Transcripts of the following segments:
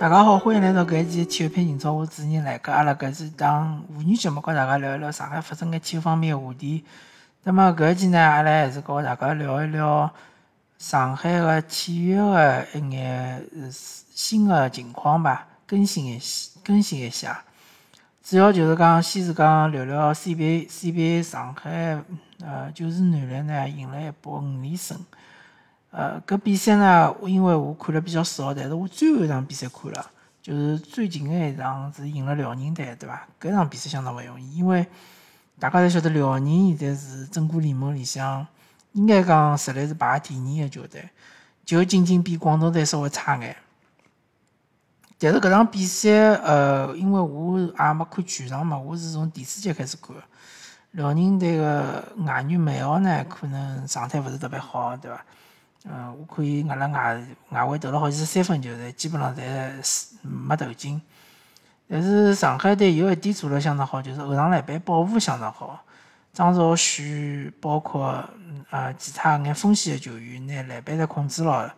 大家好，欢迎来到搿一期体育篇今朝我主持人。来搿阿拉搿是档妇女节目，跟大家聊一聊上海发生个体育方面个话题。那么搿一期呢，阿拉还是跟大家聊一聊上海个体育个一眼新个情况吧，更新一更新一下。主要就是讲，先是讲聊聊 CBA，CBA 上海呃就是男篮呢赢了一波五连胜。呃，搿比赛呢，因为我看了比较少，但是我最后一场比赛看了，就是最近的一场是赢了辽宁队，对伐？搿场比赛相当勿容易，因为大家侪晓得辽宁现在是整个联盟里向应该讲实力是排第二的球队，就仅仅比广东队稍微差眼。但是搿场比赛，呃，因为我也没看全场嘛，我是从第四节开始看。辽宁队个外援梅奥呢，可能状态勿是特别好，对伐？嗯，我可以，阿拉外外围投了好几次三分球，侪基本上侪没投进。但是上海队有一点做了相当好，就是后场篮板保护相当好。张兆旭包括啊其他眼锋线的球员，拿篮板侪控制牢了。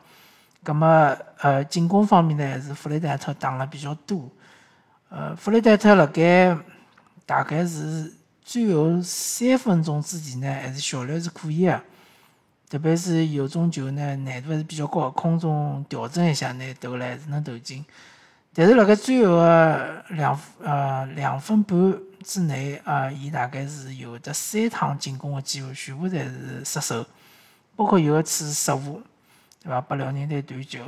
葛么呃进攻方面呢，还是弗雷戴特打了比较多。呃，弗雷戴特辣盖大概是最后三分钟之前呢，还是效率是可以的。特别是有种球呢，难度还是比较高，空中调整一下，拿投来是能投进。但是辣盖最后个两呃两分半之内啊，伊大概是有得三趟进攻个机会，全部侪是失手，包括有一次失误，对伐？拨辽宁队断球。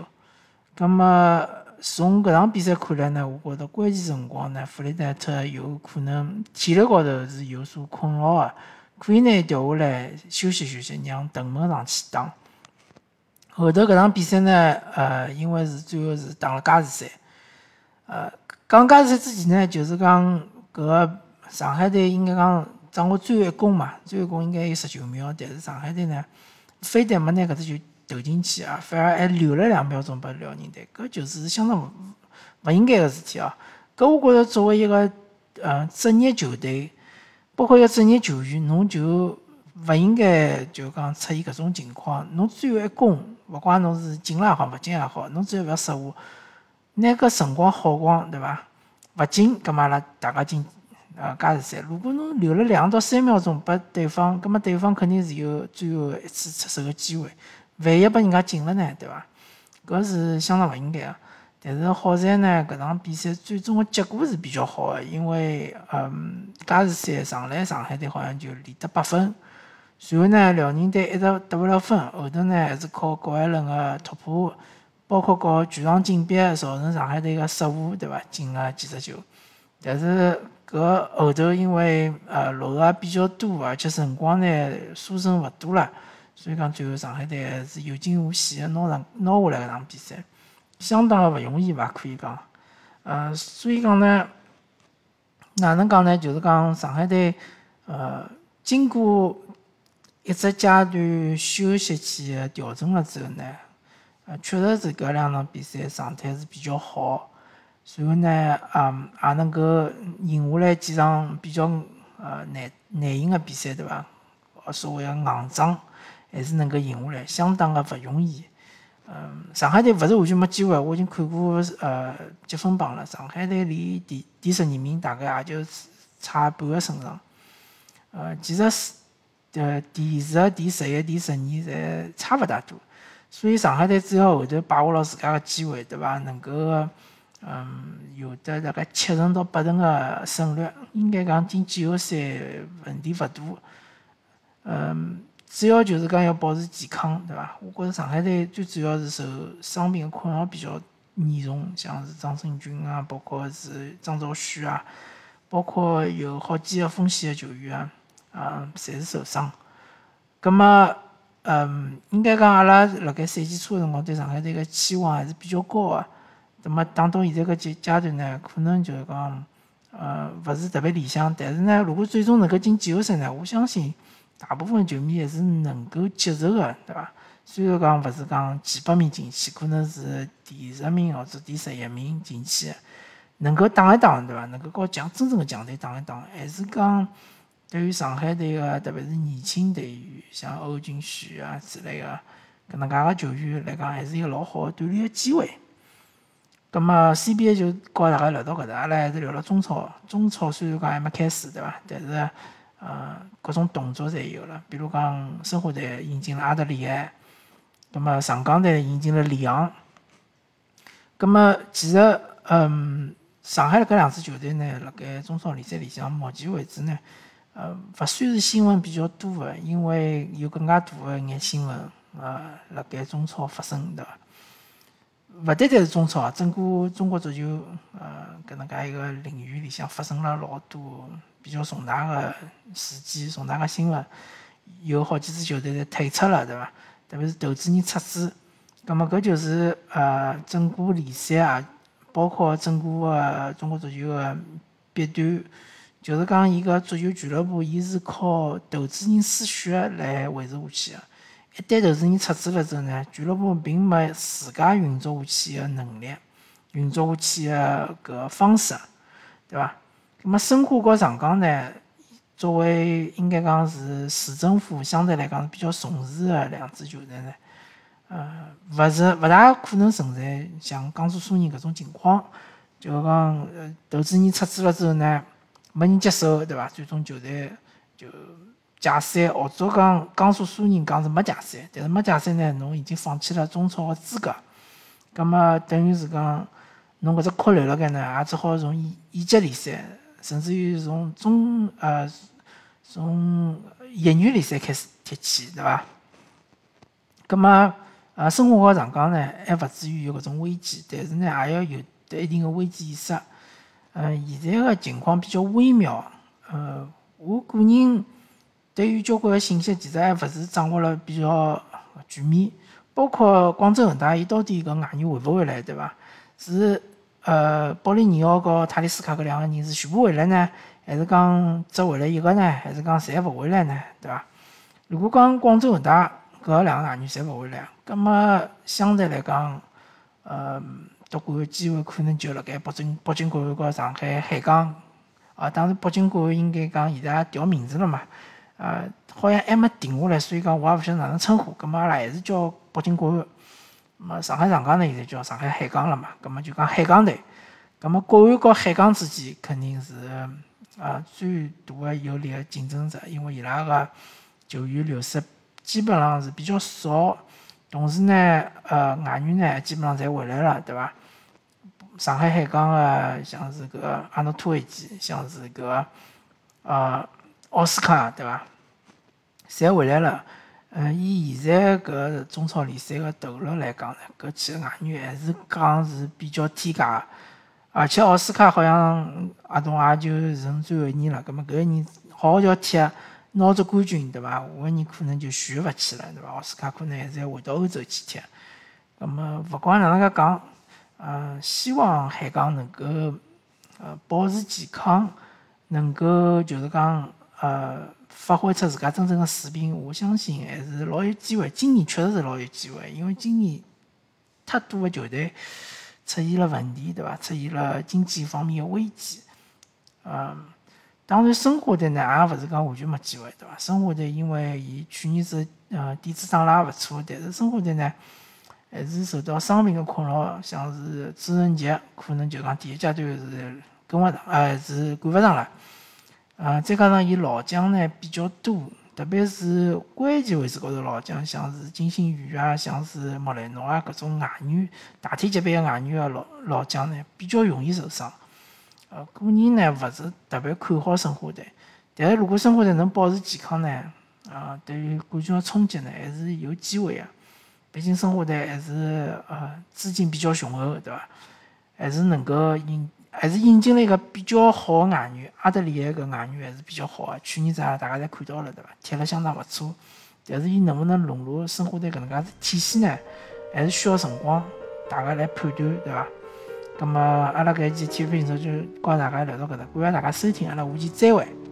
葛么从搿场比赛看来呢，我觉着关键辰光呢，弗里戴特有可能体力高头是有所困扰个。可以拿调下来休息休息，让邓门上去打。后头搿场比赛呢，呃，因为是最后是打了加时赛。呃，讲加时赛之前呢，就是讲搿个上海队应该讲掌握最后一攻嘛，最后一攻应该有十九秒，但是上海队呢，非但没拿搿只球投进去啊，反而还留了两秒钟拨辽宁队，搿就是相当勿勿应该个事体啊！搿我觉着作为一个呃职业球队。包括一个职业球员，侬就勿应该就讲出现搿种情况。侬最后一攻，勿管侬是进了也好，勿进也好，侬只要勿失误，拿搿辰光耗光，对伐？勿进，葛末阿拉大家进呃加时赛。如果侬留了两到三秒钟拨对方，葛末对方肯定是有最后一次出手个机会。万一拨人家进了呢，对伐？搿是相当勿应该个。但是好在呢，搿场比赛最终的结果是比较好的，因为嗯，加时赛上来上海队好像就连得八分，随后呢，辽宁队一直得勿了分，后头呢还是靠郭艾伦的突破，包括搞全场紧逼，造成上海队个失误，对伐？进了几只球。但是搿后头因为呃落后也比较多，而且辰光呢输剩勿多了，所以讲最后上海队还是有惊无险的拿上拿下来搿场比赛。相当的勿容易吧，可以讲，呃，所以讲呢，哪能讲呢？就是讲上海队，呃，经过一只阶段休息期的调整了之后呢，呃，确实是搿两场比赛状态是比较好，然后呢，啊，也能够赢下来几场比较呃难难赢的比赛，对伐？所谓的硬仗，还是能够赢下来，相当的勿容易。嗯，上海队勿是完全没机会，我已经看过呃积分榜了。上海队离第第十二名大概也就差半个胜场。呃，其实是呃第十、第十一、第十二侪差勿大多。所以上海队只要后头把握牢自家个机会，对伐？能够嗯有得大概七成到八成个胜率，应该讲进季后赛问题勿大。嗯。主要就是讲要保持健康，对伐？我觉着上海队最主要是受伤病困扰比较严重，像是张胜军啊，包括是张兆旭啊，包括有好几个锋线的球员啊，啊，侪是受伤。葛么，嗯，应该讲阿拉辣盖赛季初个辰光对上海队个期望还是比较高个。那么，打到现在搿阶阶段呢，可能就是讲，呃，勿是特别理想。但是呢，如果最终能够进季后赛呢，我相信。大部分球迷还是能够接受的，对伐？虽然讲勿是讲几百名进去，可能是第十名或者第十一名进去，能够打一打，对伐？能够和强真正的强队打一打，还是讲对于上海队个，特别是年轻队员，像欧俊旭啊之类个搿能介个球员来讲，还是一个老好的锻炼个机会。葛末 CBA 就告大家聊到搿搭，阿拉还是聊了中超。中超虽然讲还没开始，对伐？但是呃，各种动作侪有了。比如讲，申花队引进了阿德里安，葛末上港队引进了里昂。葛末其实，嗯，上海搿两支球队呢，辣盖中超联赛里向，目前为止呢，呃，勿算是新闻比较多个，因为有更加大个一眼新闻，呃，辣盖中超发生，对伐？勿单单是中超啊，整个中国足球，呃，搿能介一个领域里向发生了老多比较重大个事件、重大个新闻，有好几支球队侪退出了，对伐？特别是投资人撤资，葛末搿就是呃整个联赛啊，包括整个个中国足球个弊端，就是讲伊个足球俱乐部，伊是靠投资人输血来维持下去个。一旦投资人撤资了之后呢，俱乐部并没自家运作下去的能力，运作下去的搿方式，对伐？那么申花和上港呢，作为应该讲是市政府相对来讲比较重视的两支球队呢，呃，勿是勿大可能存在像江苏苏宁搿种情况，就讲呃投资人撤资了之后呢，没人接手，对伐？最终球队就。解散，或者讲江苏苏宁讲是没解散，但是没解散呢，侬已经放弃了中超的资格，葛末等于是讲侬搿只壳留辣盖呢，也只好从乙乙级联赛，甚至于从中呃从业余联赛开始踢起，对伐？葛末呃，申花和上港呢，还勿至于有搿种危机，但是呢，也要有得一定的危机意识。嗯，现在个情况比较微妙，呃，我个人。对于交关个信息，其实还勿是掌握了比较全面，包括广州恒大，伊到底搿外援回勿回来，对伐？是呃，保利尼奥和塔利斯卡搿两个人是全部回来呢，还是讲只回来一个呢？还是讲侪勿回来呢？对伐？如果讲广州恒大搿两个外援侪勿回来，葛末相对来讲，呃，夺冠个机会可能就辣盖北京北京国安和上海海港。啊，当然北京国安应该讲现在也调名字了嘛。呃，好像还没定下来，所以讲我也勿晓得哪能称呼。葛末阿拉还是叫北京国安。么上海上港呢，现在叫上海海港了嘛。葛末就讲海港队。葛末国安和海港之间肯定是呃最大的有力的竞争者，因为伊拉个球员流失基本上是比较少，同时呢，呃，外援呢基本上侪回来了，对伐？上海海港个像是搿阿诺托维奇，像是搿呃。奥斯卡对伐？侪回来了。嗯，以现在搿中超联赛个投入来讲呢，搿几个外援还是讲是比较天价个。而且奥斯卡好像合同也就剩最后一年了。葛末搿一年好好叫踢，拿着冠军对伐？下一年可能就续勿起了对伐？奥斯卡可能还是要回到欧洲去踢。葛末勿管哪能介讲，嗯，希望海港能够呃保持健康，能够就是讲。呃，发挥出自家真正的水平，我相信还是老有机会。今年确实是老有机会，因为今年太多的球队出现了问题，对伐？出现了经济方面的危机。嗯，当然，申花队呢也勿是讲完全没机会，对伐？申花队因为伊去年子呃底子打了也勿错，但是申花队呢还是受到伤病的困扰，像是朱晨杰可能就讲第一阶段是跟勿上，呃是赶勿上了。啊，再加上伊老将呢比较多，特别是关键位置高头老将，像是金星宇啊，像是莫雷诺啊，搿种外援大体级别的外援个老老将呢，比较容易受伤。呃，个人呢勿是特别看好申花队，但是如果申花队能保持健康呢，啊，对于冠军的冲击呢还是有机会的。毕竟申花队还是呃资金比较雄厚，对伐？还是能够引。还是引进了一个比较好的外援，阿德里埃搿外援还是比较好的。去年子大家侪看到了，对伐？踢了相当勿错。但是伊能勿能融入申花队搿能介体系呢？还是需要辰光，大家来判断，对伐？那么阿拉搿一期体育频道就告大家聊到搿搭，感谢大家收听，阿拉下期再会。